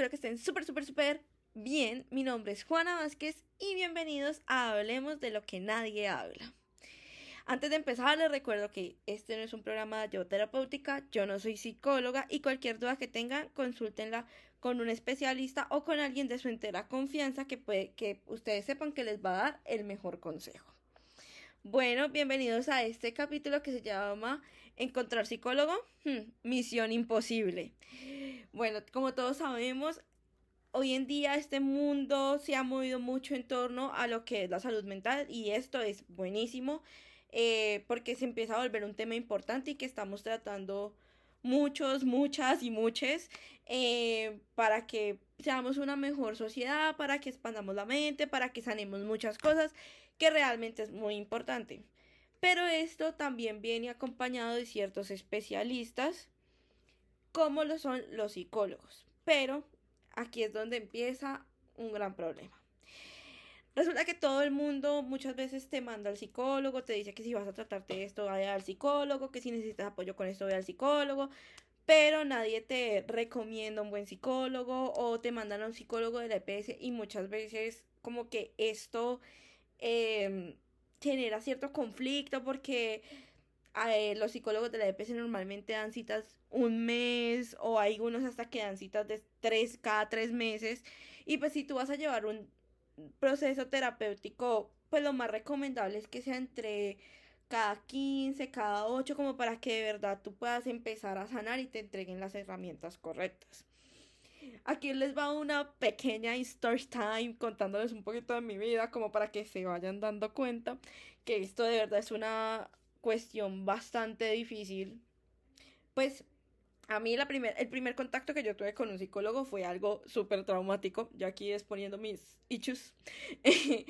espero que estén súper, súper, súper bien. Mi nombre es Juana Vázquez y bienvenidos a Hablemos de lo que nadie habla. Antes de empezar, les recuerdo que este no es un programa de terapéutica, yo no soy psicóloga y cualquier duda que tengan, consúltenla con un especialista o con alguien de su entera confianza que, puede, que ustedes sepan que les va a dar el mejor consejo. Bueno, bienvenidos a este capítulo que se llama Encontrar psicólogo, hmm, misión imposible. Bueno, como todos sabemos, hoy en día este mundo se ha movido mucho en torno a lo que es la salud mental y esto es buenísimo eh, porque se empieza a volver un tema importante y que estamos tratando muchos, muchas y muchas eh, para que seamos una mejor sociedad, para que expandamos la mente, para que sanemos muchas cosas, que realmente es muy importante. Pero esto también viene acompañado de ciertos especialistas, como lo son los psicólogos. Pero aquí es donde empieza un gran problema. Resulta que todo el mundo muchas veces te manda al psicólogo, te dice que si vas a tratarte esto, vaya al psicólogo, que si necesitas apoyo con esto, vaya al psicólogo, pero nadie te recomienda un buen psicólogo o te mandan a un psicólogo de la EPS y muchas veces como que esto em, genera cierto conflicto porque eh, los psicólogos de la EPS normalmente dan citas un mes o hay unos hasta que dan citas de tres cada tres meses y pues si tú vas a llevar un proceso terapéutico pues lo más recomendable es que sea entre cada 15, cada 8, como para que de verdad tú puedas empezar a sanar y te entreguen las herramientas correctas. Aquí les va una pequeña story time contándoles un poquito de mi vida, como para que se vayan dando cuenta que esto de verdad es una cuestión bastante difícil. Pues a mí la primer, el primer contacto que yo tuve con un psicólogo fue algo súper traumático. Yo aquí exponiendo mis issues.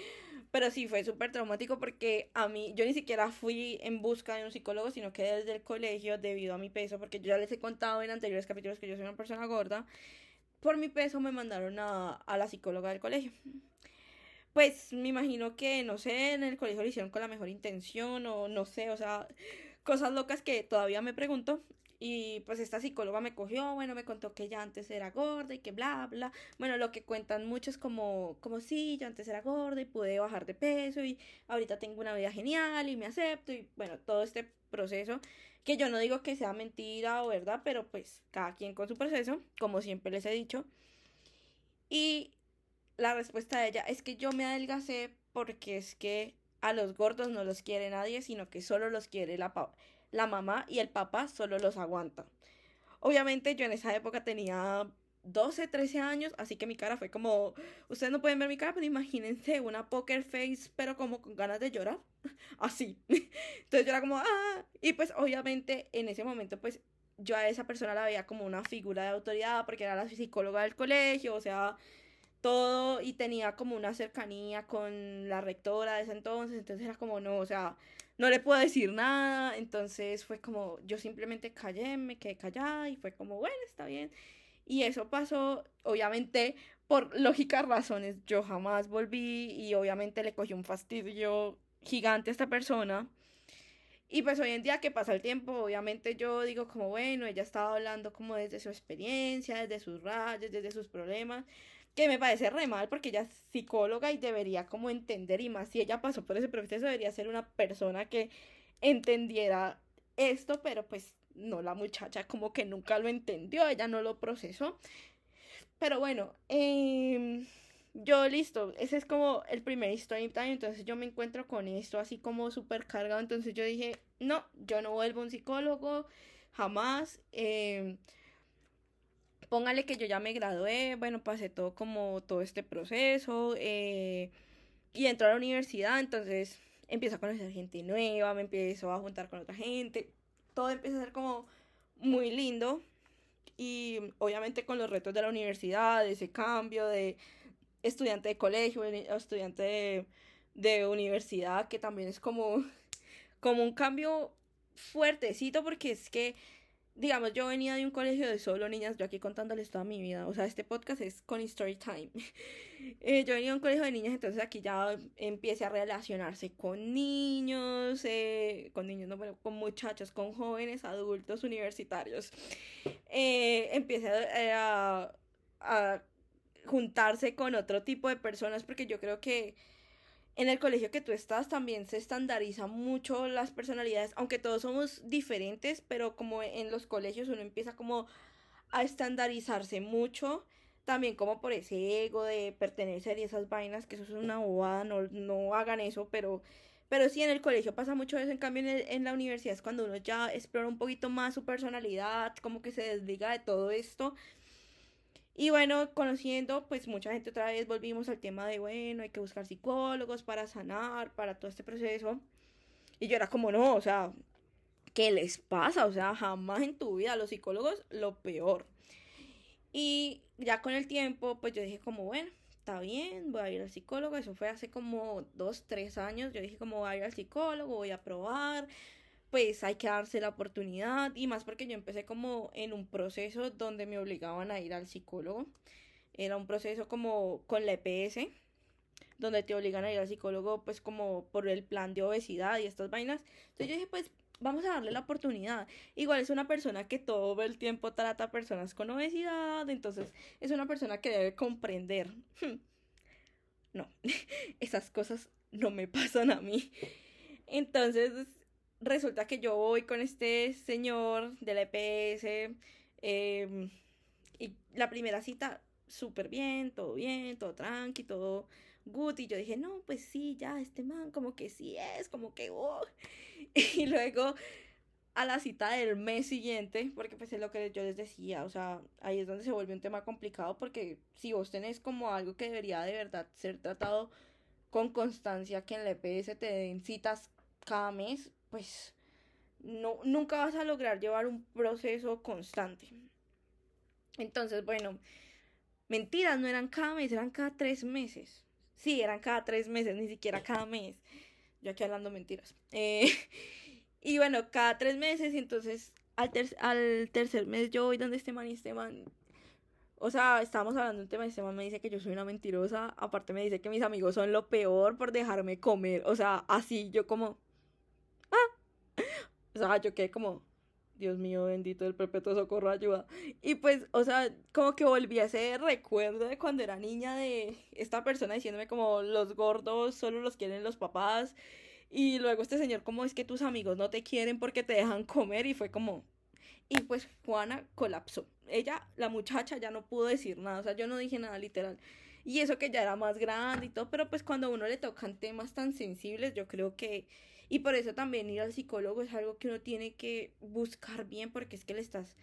Pero sí, fue súper traumático porque a mí, yo ni siquiera fui en busca de un psicólogo, sino que desde el colegio, debido a mi peso, porque yo ya les he contado en anteriores capítulos que yo soy una persona gorda, por mi peso me mandaron a, a la psicóloga del colegio. Pues me imagino que, no sé, en el colegio lo hicieron con la mejor intención o no sé, o sea, cosas locas que todavía me pregunto. Y pues esta psicóloga me cogió, bueno, me contó que ella antes era gorda y que bla, bla. Bueno, lo que cuentan muchos como, como sí, yo antes era gorda y pude bajar de peso y ahorita tengo una vida genial y me acepto y bueno, todo este proceso que yo no digo que sea mentira o verdad, pero pues cada quien con su proceso, como siempre les he dicho. Y la respuesta de ella es que yo me adelgacé porque es que a los gordos no los quiere nadie, sino que solo los quiere la, la mamá y el papá solo los aguanta. Obviamente yo en esa época tenía 12, 13 años, así que mi cara fue como, ustedes no pueden ver mi cara, pero imagínense una poker face, pero como con ganas de llorar, así. Entonces yo era como, ah, y pues obviamente en ese momento pues yo a esa persona la veía como una figura de autoridad porque era la psicóloga del colegio, o sea, todo y tenía como una cercanía con la rectora de ese entonces, entonces era como, no, o sea, no le puedo decir nada, entonces fue como, yo simplemente callé, me quedé callada y fue como, bueno, está bien. Y eso pasó, obviamente, por lógicas razones, yo jamás volví y obviamente le cogí un fastidio gigante a esta persona. Y pues hoy en día que pasa el tiempo, obviamente yo digo como, bueno, ella estaba hablando como desde su experiencia, desde sus rayos, desde sus problemas, que me parece re mal porque ella es psicóloga y debería como entender y más si ella pasó por ese proceso debería ser una persona que entendiera esto, pero pues no, la muchacha como que nunca lo entendió, ella no lo procesó. Pero bueno, eh, yo listo, ese es como el primer story time, entonces yo me encuentro con esto así como súper cargado, entonces yo dije, no, yo no vuelvo a un psicólogo, jamás. Eh, póngale que yo ya me gradué, bueno, pasé todo como todo este proceso eh, y entró a la universidad, entonces empiezo a conocer gente nueva, me empiezo a juntar con otra gente, todo empieza a ser como muy lindo y obviamente con los retos de la universidad, ese cambio de estudiante de colegio, estudiante de, de universidad, que también es como, como un cambio fuertecito porque es que digamos, yo venía de un colegio de solo niñas, yo aquí contándoles toda mi vida, o sea, este podcast es con Story Time. Eh, yo venía de un colegio de niñas, entonces aquí ya empiece a relacionarse con niños, eh, con niños, no, bueno, con muchachos, con jóvenes, adultos, universitarios. Eh, empiece a, a juntarse con otro tipo de personas porque yo creo que en el colegio que tú estás también se estandariza mucho las personalidades, aunque todos somos diferentes, pero como en los colegios uno empieza como a estandarizarse mucho, también como por ese ego de pertenecer y esas vainas, que eso es una bobada, no, no hagan eso, pero, pero sí en el colegio pasa mucho eso, en cambio en, en la universidad es cuando uno ya explora un poquito más su personalidad, como que se desliga de todo esto y bueno, conociendo, pues mucha gente otra vez volvimos al tema de, bueno, hay que buscar psicólogos para sanar, para todo este proceso. Y yo era como, no, o sea, ¿qué les pasa? O sea, jamás en tu vida los psicólogos, lo peor. Y ya con el tiempo, pues yo dije como, bueno, está bien, voy a ir al psicólogo. Eso fue hace como dos, tres años. Yo dije como, voy a ir al psicólogo, voy a probar pues hay que darse la oportunidad y más porque yo empecé como en un proceso donde me obligaban a ir al psicólogo. Era un proceso como con la EPS, donde te obligan a ir al psicólogo pues como por el plan de obesidad y estas vainas. Entonces yo dije pues vamos a darle la oportunidad. Igual es una persona que todo el tiempo trata a personas con obesidad, entonces es una persona que debe comprender. No, esas cosas no me pasan a mí. Entonces resulta que yo voy con este señor de la EPS em, y la primera cita súper bien, todo bien, todo tranqui, todo y yo dije, no, pues sí, ya, este man como que sí es, como que, oh. Y luego a la cita del mes siguiente, porque pues es lo que yo les decía, o sea, ahí es donde se vuelve un tema complicado porque si vos tenés como algo que debería de verdad ser tratado con constancia, que en la EPS te den citas cada mes, pues no, nunca vas a lograr llevar un proceso constante. Entonces, bueno, mentiras, no eran cada mes, eran cada tres meses. Sí, eran cada tres meses, ni siquiera cada mes. Yo aquí hablando mentiras. Eh, y bueno, cada tres meses, entonces al, al tercer mes yo voy donde este man y este man o sea, estábamos hablando de un tema y este man me dice que yo soy una mentirosa. Aparte me dice que mis amigos son lo peor por dejarme comer. O sea, así yo como... O sea, yo quedé como, Dios mío, bendito el perpetuo socorro, ayuda. Y pues, o sea, como que volví a ese recuerdo de cuando era niña de esta persona diciéndome como los gordos solo los quieren los papás. Y luego este señor como es que tus amigos no te quieren porque te dejan comer y fue como... Y pues Juana colapsó. Ella, la muchacha, ya no pudo decir nada. O sea, yo no dije nada literal. Y eso que ya era más grande y todo. Pero pues cuando a uno le tocan temas tan sensibles, yo creo que y por eso también ir al psicólogo es algo que uno tiene que buscar bien porque es que le estás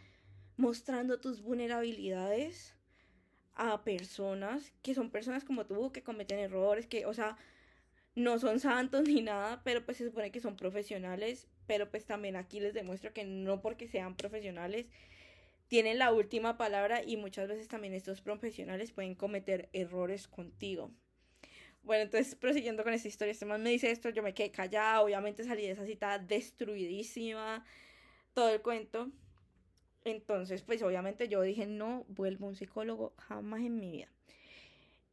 mostrando tus vulnerabilidades a personas que son personas como tú, que cometen errores, que, o sea, no son santos ni nada, pero pues se supone que son profesionales, pero pues también aquí les demuestro que no porque sean profesionales tienen la última palabra y muchas veces también estos profesionales pueden cometer errores contigo. Bueno, entonces prosiguiendo con esta historia, este man me dice esto, yo me quedé callada, obviamente salí de esa cita destruidísima, todo el cuento. Entonces, pues obviamente yo dije, no vuelvo a un psicólogo jamás en mi vida.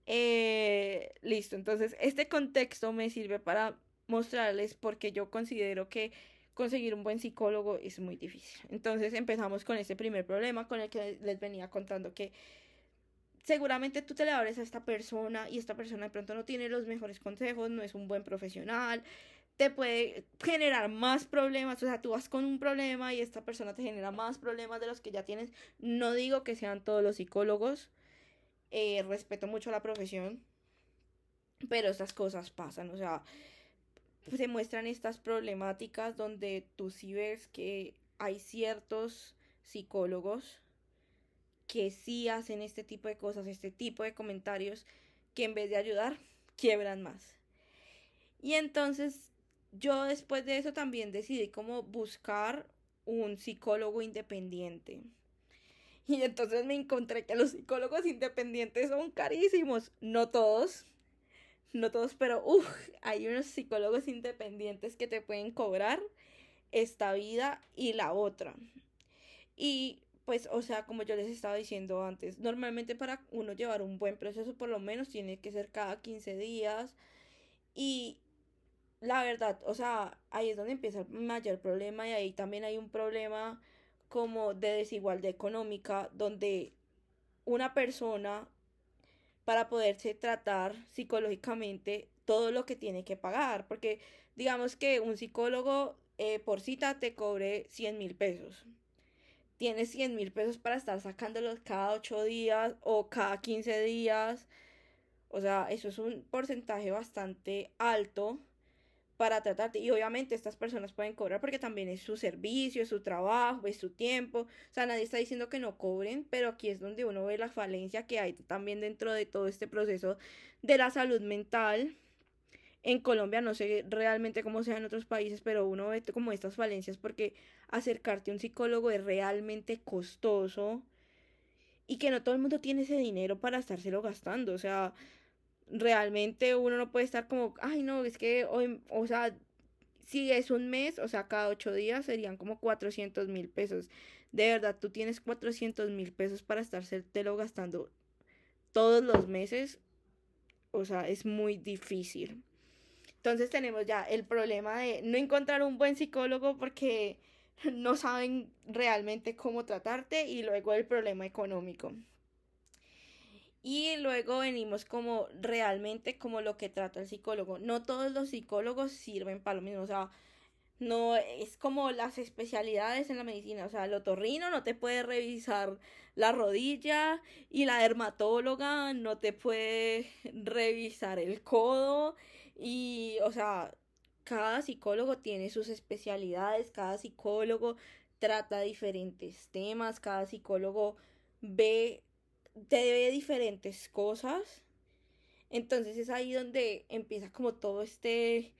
Eh, listo, entonces este contexto me sirve para mostrarles porque yo considero que conseguir un buen psicólogo es muy difícil. Entonces empezamos con este primer problema con el que les venía contando que seguramente tú te le abres a esta persona y esta persona de pronto no tiene los mejores consejos, no es un buen profesional, te puede generar más problemas, o sea, tú vas con un problema y esta persona te genera más problemas de los que ya tienes. No digo que sean todos los psicólogos, eh, respeto mucho la profesión, pero estas cosas pasan, o sea, se muestran estas problemáticas donde tú sí ves que hay ciertos psicólogos que sí hacen este tipo de cosas, este tipo de comentarios, que en vez de ayudar, quiebran más. Y entonces yo después de eso también decidí como buscar un psicólogo independiente. Y entonces me encontré que los psicólogos independientes son carísimos. No todos, no todos, pero uff, hay unos psicólogos independientes que te pueden cobrar esta vida y la otra. Y pues, o sea, como yo les estaba diciendo antes, normalmente para uno llevar un buen proceso, por lo menos tiene que ser cada 15 días. Y la verdad, o sea, ahí es donde empieza el mayor problema y ahí también hay un problema como de desigualdad económica, donde una persona para poderse tratar psicológicamente todo lo que tiene que pagar. Porque digamos que un psicólogo eh, por cita te cobre 100 mil pesos. Tienes 100 mil pesos para estar sacándolos cada 8 días o cada 15 días. O sea, eso es un porcentaje bastante alto para tratarte. Y obviamente estas personas pueden cobrar porque también es su servicio, es su trabajo, es su tiempo. O sea, nadie está diciendo que no cobren, pero aquí es donde uno ve la falencia que hay también dentro de todo este proceso de la salud mental. En Colombia no sé realmente cómo sea en otros países, pero uno ve como estas falencias porque acercarte a un psicólogo es realmente costoso y que no todo el mundo tiene ese dinero para estárselo gastando. O sea, realmente uno no puede estar como, ay no, es que hoy, o sea, si es un mes, o sea, cada ocho días serían como 400 mil pesos. De verdad, tú tienes 400 mil pesos para estárselo gastando todos los meses. O sea, es muy difícil. Entonces tenemos ya el problema de no encontrar un buen psicólogo porque no saben realmente cómo tratarte y luego el problema económico. Y luego venimos como realmente como lo que trata el psicólogo. No todos los psicólogos sirven para lo mismo. O sea, no es como las especialidades en la medicina. O sea, el otorrino no te puede revisar la rodilla y la dermatóloga no te puede revisar el codo. Y, o sea, cada psicólogo tiene sus especialidades, cada psicólogo trata diferentes temas, cada psicólogo ve te debe diferentes cosas. Entonces es ahí donde empieza como todo este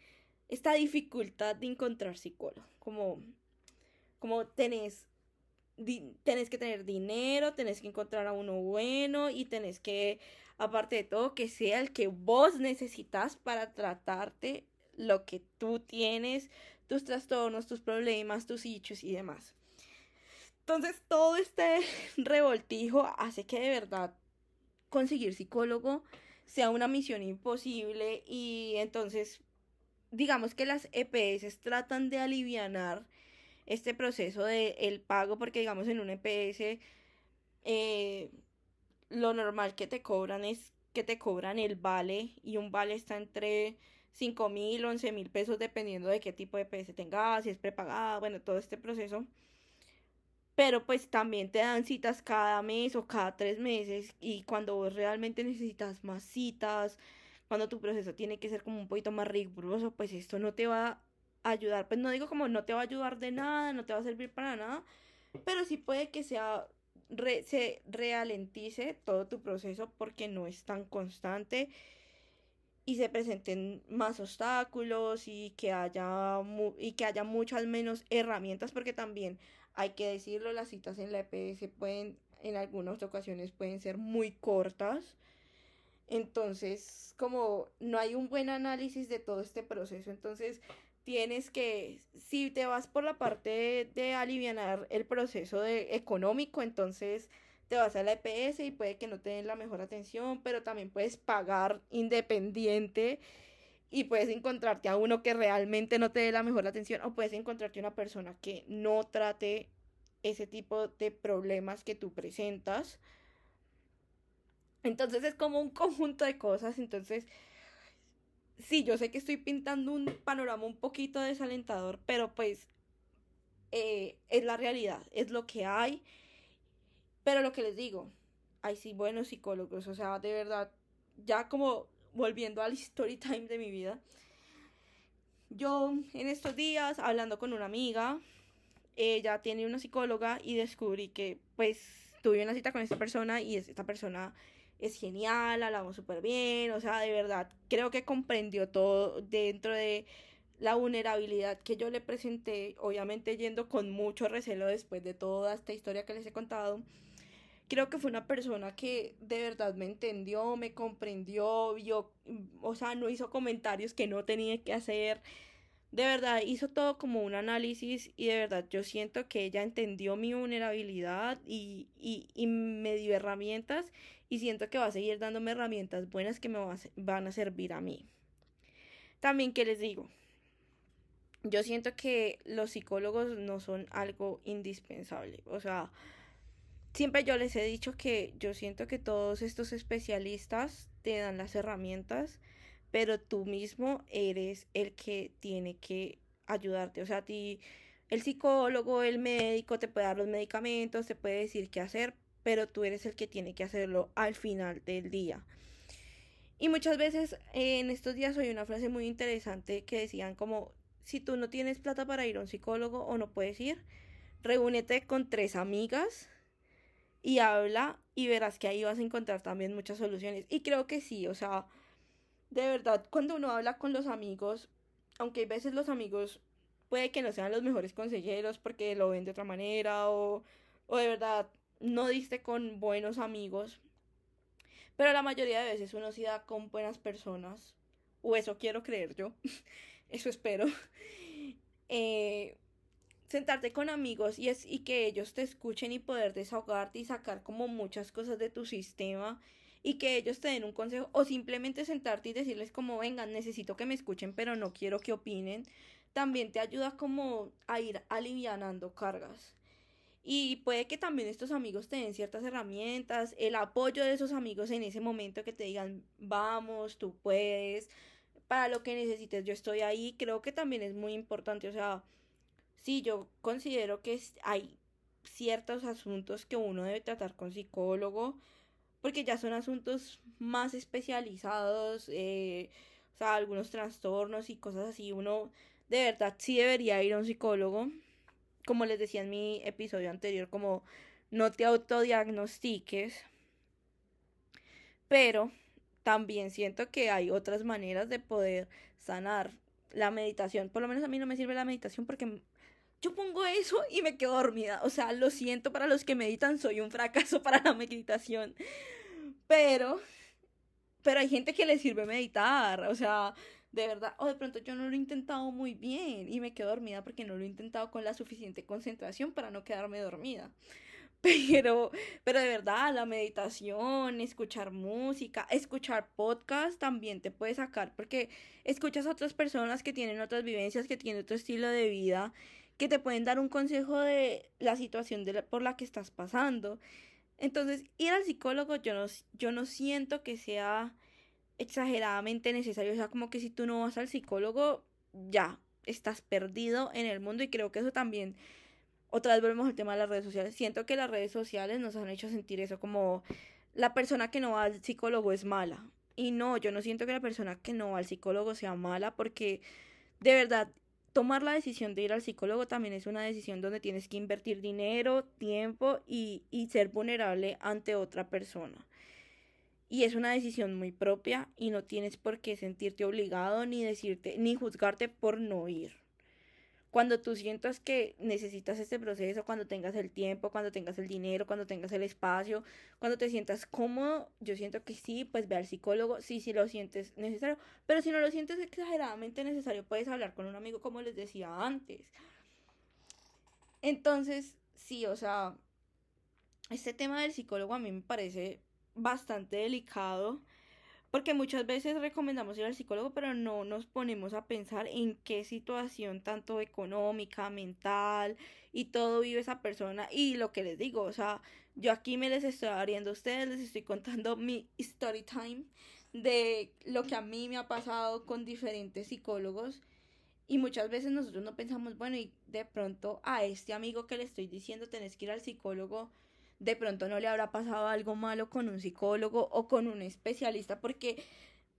esta dificultad de encontrar psicólogo, como como tenés tenés que tener dinero, tenés que encontrar a uno bueno y tenés que aparte de todo que sea el que vos necesitas para tratarte lo que tú tienes, tus trastornos, tus problemas, tus hechos y demás. Entonces todo este revoltijo hace que de verdad conseguir psicólogo sea una misión imposible y entonces digamos que las EPS tratan de aliviar este proceso de el pago porque digamos en un EPS eh, lo normal que te cobran es que te cobran el vale y un vale está entre 5 mil, 11 mil pesos dependiendo de qué tipo de EPS tengas, si es prepagada, bueno, todo este proceso. Pero pues también te dan citas cada mes o cada tres meses y cuando vos realmente necesitas más citas, cuando tu proceso tiene que ser como un poquito más riguroso, pues esto no te va ayudar, pues no digo como no te va a ayudar de nada, no te va a servir para nada, pero sí puede que sea se ralentice todo tu proceso porque no es tan constante y se presenten más obstáculos y que haya y que haya muchas menos herramientas porque también hay que decirlo, las citas en la EPS pueden, en algunas ocasiones pueden ser muy cortas. Entonces, como no hay un buen análisis de todo este proceso, entonces tienes que, si te vas por la parte de, aliviar el proceso de, económico, entonces te vas a la EPS y puede que no te den la mejor atención, pero también puedes pagar independiente y puedes encontrarte a uno que realmente no te dé la mejor atención o puedes encontrarte una persona que no trate ese tipo de problemas que tú presentas. Entonces es como un conjunto de cosas. Entonces, sí, yo sé que estoy pintando un panorama un poquito desalentador, pero pues eh, es la realidad, es lo que hay. Pero lo que les digo, hay sí buenos psicólogos, o sea, de verdad, ya como volviendo al story time de mi vida. Yo en estos días, hablando con una amiga, ella tiene una psicóloga y descubrí que pues tuve una cita con esta persona y esta persona es genial, hablamos súper bien, o sea, de verdad, creo que comprendió todo dentro de la vulnerabilidad que yo le presenté, obviamente yendo con mucho recelo después de toda esta historia que les he contado creo que fue una persona que de verdad me entendió, me comprendió, vio, o sea, no hizo comentarios que no tenía que hacer. De verdad, hizo todo como un análisis y de verdad yo siento que ella entendió mi vulnerabilidad y, y, me dio herramientas y siento que va a seguir dándome herramientas buenas que me van a servir a mí. También, ¿qué les digo? Yo siento que los psicólogos no son algo indispensable. O sea, siempre yo les he dicho que yo siento que todos estos especialistas te dan las herramientas, pero tú mismo eres el que tiene que ayudarte. O sea, a ti, el psicólogo, el médico te puede dar los medicamentos, te puede decir qué hacer, pero tú eres el que tiene que hacerlo al final del día. Y muchas veces en estos días oí una frase muy interesante que decían como, si tú no tienes plata para ir a un psicólogo o no puedes ir, reúnete con tres amigas y habla y verás que ahí vas a encontrar también muchas soluciones. Y creo que sí, o sea, de verdad, cuando uno habla con los amigos, aunque hay veces los amigos puede que no sean los mejores consejeros porque lo ven de otra manera o, o de verdad no diste con buenos amigos, pero la mayoría de veces uno sí da con buenas personas, o eso quiero creer yo, eso espero. Eh, sentarte con amigos y, es, y que ellos te escuchen y poder desahogarte y sacar como muchas cosas de tu sistema y que ellos te den un consejo o simplemente sentarte y decirles como vengan, necesito que me escuchen pero no quiero que opinen, también te ayuda como a ir alivianando cargas. Y puede que también estos amigos te den ciertas herramientas, el apoyo de esos amigos en ese momento que te digan, vamos, tú puedes, para lo que necesites, yo estoy ahí, creo que también es muy importante, o sea, sí, yo considero que hay ciertos asuntos que uno debe tratar con psicólogo, porque ya son asuntos más especializados, eh, o sea, algunos trastornos y cosas así, uno de verdad sí debería ir a un psicólogo como les decía en mi episodio anterior, como no te autodiagnostiques, pero también siento que hay otras maneras de poder sanar la meditación. Por lo menos a mí no me sirve la meditación porque yo pongo eso y me quedo dormida. O sea, lo siento para los que meditan, soy un fracaso para la meditación. Pero, pero hay gente que le sirve meditar. O sea, de verdad, o de pronto yo no lo he intentado muy bien y me quedo dormida porque no lo he intentado con la suficiente concentración para no quedarme dormida. Pero, pero de verdad, la meditación, escuchar música, escuchar podcast también te puede sacar porque escuchas a otras personas que tienen otras vivencias, que tienen otro estilo de vida, que te pueden dar un consejo de la situación de por la que estás pasando. Entonces, ir al psicólogo yo no, yo no siento que sea exageradamente necesario. O sea, como que si tú no vas al psicólogo, ya estás perdido en el mundo. Y creo que eso también, otra vez volvemos al tema de las redes sociales. Siento que las redes sociales nos han hecho sentir eso como la persona que no va al psicólogo es mala. Y no, yo no siento que la persona que no va al psicólogo sea mala porque de verdad tomar la decisión de ir al psicólogo también es una decisión donde tienes que invertir dinero, tiempo y, y ser vulnerable ante otra persona y es una decisión muy propia y no tienes por qué sentirte obligado ni decirte ni juzgarte por no ir. Cuando tú sientas que necesitas este proceso, cuando tengas el tiempo, cuando tengas el dinero, cuando tengas el espacio, cuando te sientas cómodo, yo siento que sí, pues ve al psicólogo, sí, sí lo sientes necesario, pero si no lo sientes exageradamente necesario, puedes hablar con un amigo como les decía antes. Entonces, sí, o sea, este tema del psicólogo a mí me parece bastante delicado porque muchas veces recomendamos ir al psicólogo, pero no nos ponemos a pensar en qué situación tanto económica, mental y todo vive esa persona. Y lo que les digo, o sea, yo aquí me les estoy abriendo a ustedes, les estoy contando mi story time de lo que a mí me ha pasado con diferentes psicólogos. Y muchas veces nosotros no pensamos, bueno, y de pronto a este amigo que le estoy diciendo tenés que ir al psicólogo, de pronto no le habrá pasado algo malo con un psicólogo o con un especialista, porque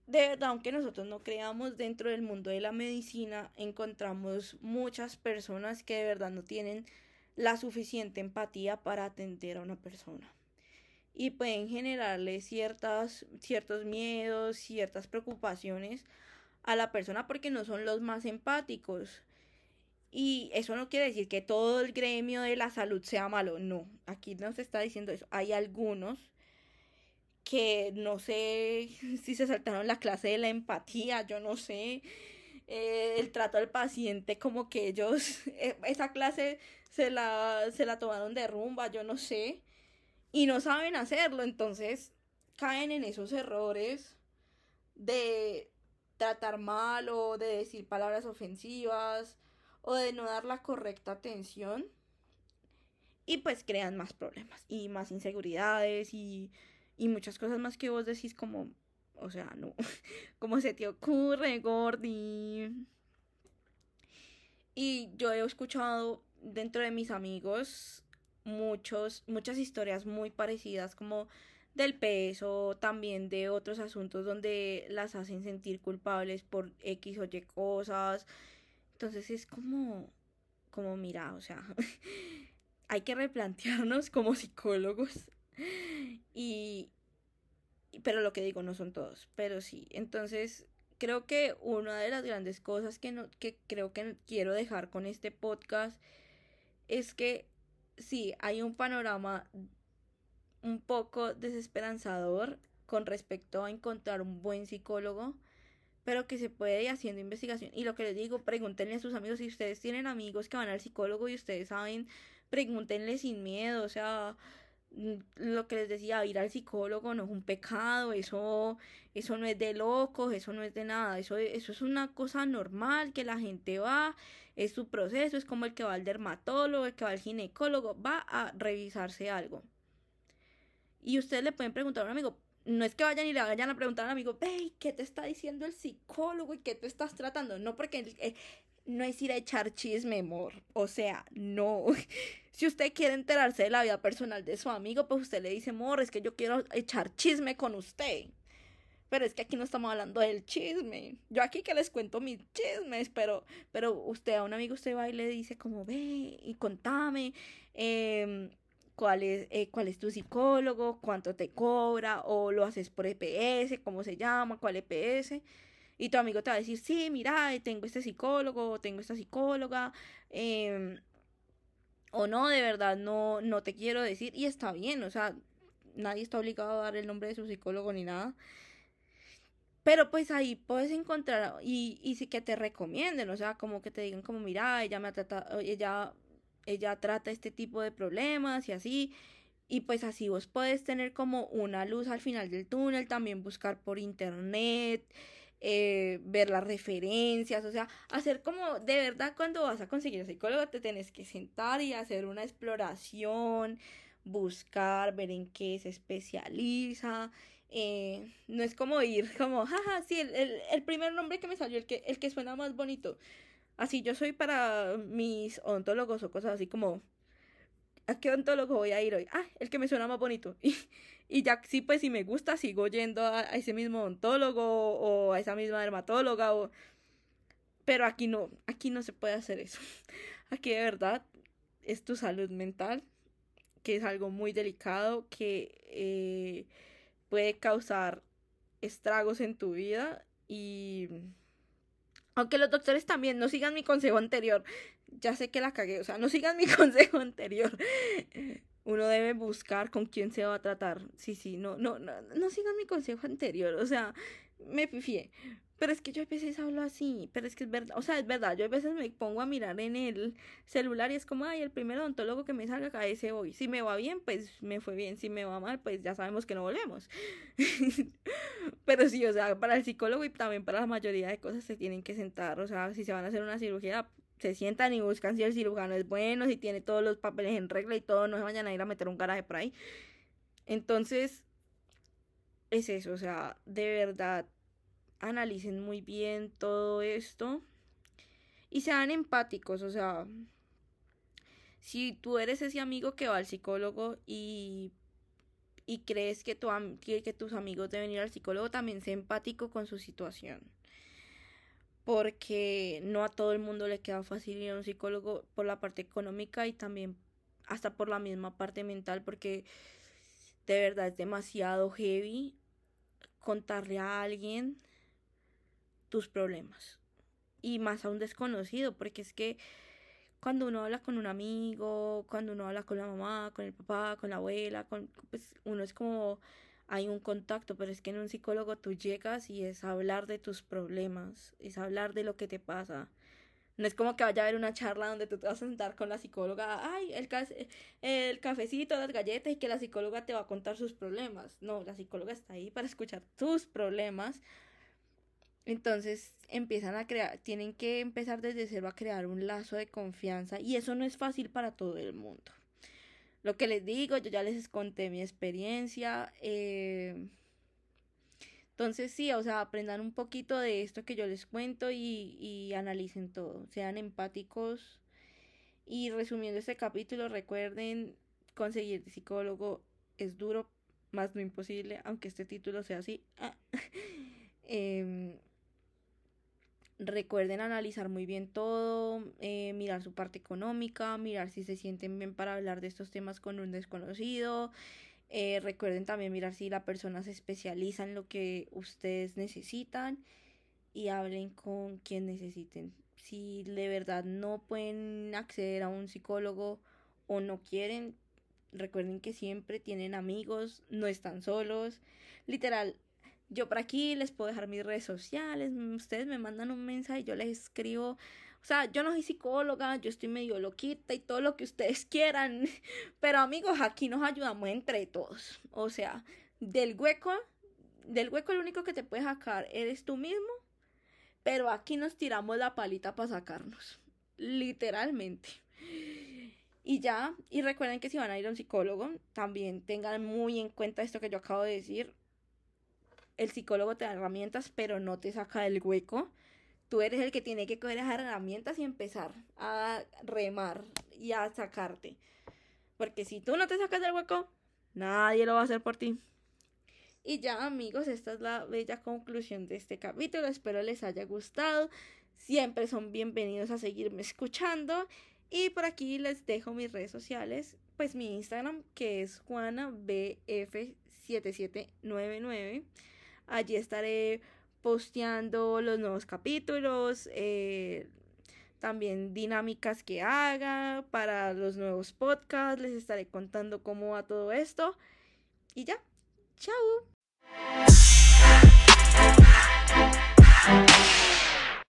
de verdad, aunque nosotros no creamos dentro del mundo de la medicina, encontramos muchas personas que de verdad no tienen la suficiente empatía para atender a una persona. Y pueden generarle ciertas, ciertos miedos, ciertas preocupaciones a la persona porque no son los más empáticos. Y eso no quiere decir que todo el gremio de la salud sea malo, no, aquí no se está diciendo eso. Hay algunos que no sé si se saltaron la clase de la empatía, yo no sé, eh, el trato al paciente, como que ellos, eh, esa clase se la, se la tomaron de rumba, yo no sé, y no saben hacerlo, entonces caen en esos errores de tratar mal o de decir palabras ofensivas o de no dar la correcta atención. y pues crean más problemas y más inseguridades y, y muchas cosas más que vos decís como, o sea, no, ¿cómo se te ocurre, Gordy? Y yo he escuchado dentro de mis amigos muchos, muchas historias muy parecidas como del peso, también de otros asuntos donde las hacen sentir culpables por X o Y cosas. Entonces es como, como mira, o sea, hay que replantearnos como psicólogos. Y, pero lo que digo no son todos, pero sí. Entonces, creo que una de las grandes cosas que, no, que creo que quiero dejar con este podcast es que sí, hay un panorama un poco desesperanzador con respecto a encontrar un buen psicólogo, pero que se puede ir haciendo investigación. Y lo que les digo, pregúntenle a sus amigos si ustedes tienen amigos que van al psicólogo y ustedes saben, pregúntenle sin miedo, o sea, mm, lo que les decía, ir al psicólogo no es un pecado, eso, eso no es de locos, eso no es de nada, eso, eso es una cosa normal que la gente va, es su proceso, es como el que va al dermatólogo, el que va al ginecólogo, va a revisarse algo. Y ustedes le pueden preguntar a un amigo, no es que vayan y le vayan a preguntar a un amigo, hey, ¿qué te está diciendo el psicólogo y qué tú estás tratando? No, porque eh, no es ir a echar chisme, amor. O sea, no. si usted quiere enterarse de la vida personal de su amigo, pues usted le dice, amor, es que yo quiero echar chisme con usted. Pero es que aquí no estamos hablando del chisme. Yo aquí que les cuento mis chismes, pero, pero usted a un amigo usted va y le dice como, ve y contame. Eh, cuál es, eh, cuál es tu psicólogo, cuánto te cobra, o lo haces por EPS, cómo se llama, cuál EPS. Y tu amigo te va a decir, sí, mira, tengo este psicólogo, tengo esta psicóloga, em, o no, de verdad, no, no te quiero decir, y está bien, o sea, nadie está obligado a dar el nombre de su psicólogo ni nada. Pero pues ahí puedes encontrar y, y sí que te recomienden, o sea, como que te digan como, mira, ella me ha tratado, ella ella trata este tipo de problemas y así. Y pues así vos puedes tener como una luz al final del túnel, también buscar por internet, eh, ver las referencias, o sea, hacer como de verdad cuando vas a conseguir un psicólogo te tienes que sentar y hacer una exploración, buscar, ver en qué se especializa. Eh, no es como ir como, jaja, sí, el, el, el primer nombre que me salió, el que, el que suena más bonito. Así yo soy para mis odontólogos o cosas así como, ¿a qué odontólogo voy a ir hoy? Ah, el que me suena más bonito. Y, y ya sí, pues si me gusta, sigo yendo a, ese mismo odontólogo o a esa misma dermatóloga. O... Pero aquí no, aquí no se puede hacer eso. Aquí de verdad es tu salud mental, que es algo muy delicado, que eh, puede causar estragos en tu vida y aunque los doctores también no sigan mi consejo anterior. Ya sé que la cagué, o sea, no sigan mi consejo anterior. Uno debe buscar con quién se va a tratar. Sí, sí, no, no, no, no sigan mi consejo anterior. O sea, me pifié. Pero es que yo a veces hablo así, pero es que es verdad, o sea, es verdad, yo a veces me pongo a mirar en el celular y es como, ay, el primer odontólogo que me salga acá ese hoy. Si me va bien, pues me fue bien, si me va mal, pues ya sabemos que no volvemos. pero sí, o sea, para el psicólogo y también para la mayoría de cosas se tienen que sentar, o sea, si se van a hacer una cirugía, se sientan y buscan si el cirujano es bueno, si tiene todos los papeles en regla y todo, no se vayan a ir a meter un garaje por ahí. Entonces, es eso, o sea, de verdad analicen muy bien todo esto y sean empáticos, o sea, si tú eres ese amigo que va al psicólogo y, y crees que, tu, que, tus amigos deben ir al psicólogo, también sé empático con su situación. Porque no a todo el mundo le queda fácil ir a un psicólogo por la parte económica y también hasta por la misma parte mental, porque de verdad es demasiado heavy contarle a alguien tus problemas. Y más a un desconocido, porque es que cuando uno habla con un amigo, cuando uno habla con la mamá, con el papá, con la abuela, con, pues uno es como hay un contacto, pero es que en un psicólogo tú llegas y es hablar de tus problemas, es hablar de lo que te pasa. No es como que vaya a haber una charla donde tú te vas a sentar con la psicóloga, ay, el, el cafecito, las galletas y que la psicóloga te va a contar sus problemas. No, la psicóloga está ahí para escuchar tus problemas entonces empiezan a crear, tienen que empezar desde cero a crear un lazo de confianza y eso no es fácil para todo el mundo. lo que les digo, yo ya les conté mi experiencia. Eh, entonces sí, o sea, aprendan un poquito de esto que yo les cuento y, y analicen todo, sean empáticos. Y resumiendo este capítulo, recuerden, conseguir psicólogo es duro, más no imposible, aunque este título sea así. eh, recuerden analizar muy bien todo, eh, mirar su parte económica, mirar si se sienten bien para hablar de estos temas con un desconocido. Eh, recuerden también mirar si la persona se especializa en lo que ustedes necesitan y hablen con quien necesiten. Si de verdad no pueden acceder a un psicólogo o no quieren, recuerden que siempre tienen amigos, no están solos. Literal, yo por aquí les puedo dejar mis redes sociales, ustedes me mandan un mensaje yo les escribo. O sea, yo no soy psicóloga, yo estoy medio loquita y todo lo que ustedes quieran. Pero amigos, aquí nos ayudamos entre todos. O sea, del hueco, del hueco el único que te puede sacar eres tú mismo. Pero aquí nos tiramos la palita para sacarnos. Literalmente. Y ya, y recuerden que si van a ir a un psicólogo, también tengan muy en cuenta esto que yo acabo de decir el psicólogo te da herramientas, pero no te saca del hueco. Tú eres el que tiene que coger esas herramientas y empezar a remar y a sacarte. Porque si tú no te sacas del hueco, nadie lo va a hacer por ti. Y ya amigos, esta es la bella conclusión de este capítulo. Espero les haya gustado. Siempre son bienvenidos a seguirme escuchando. Y por aquí les dejo mis redes sociales. Pues mi Instagram que es juanabf7799. Allí estaré posteando los nuevos capítulos, eh, también dinámicas que haga para los nuevos podcasts. Les estaré contando cómo va todo esto. Y ya, chao.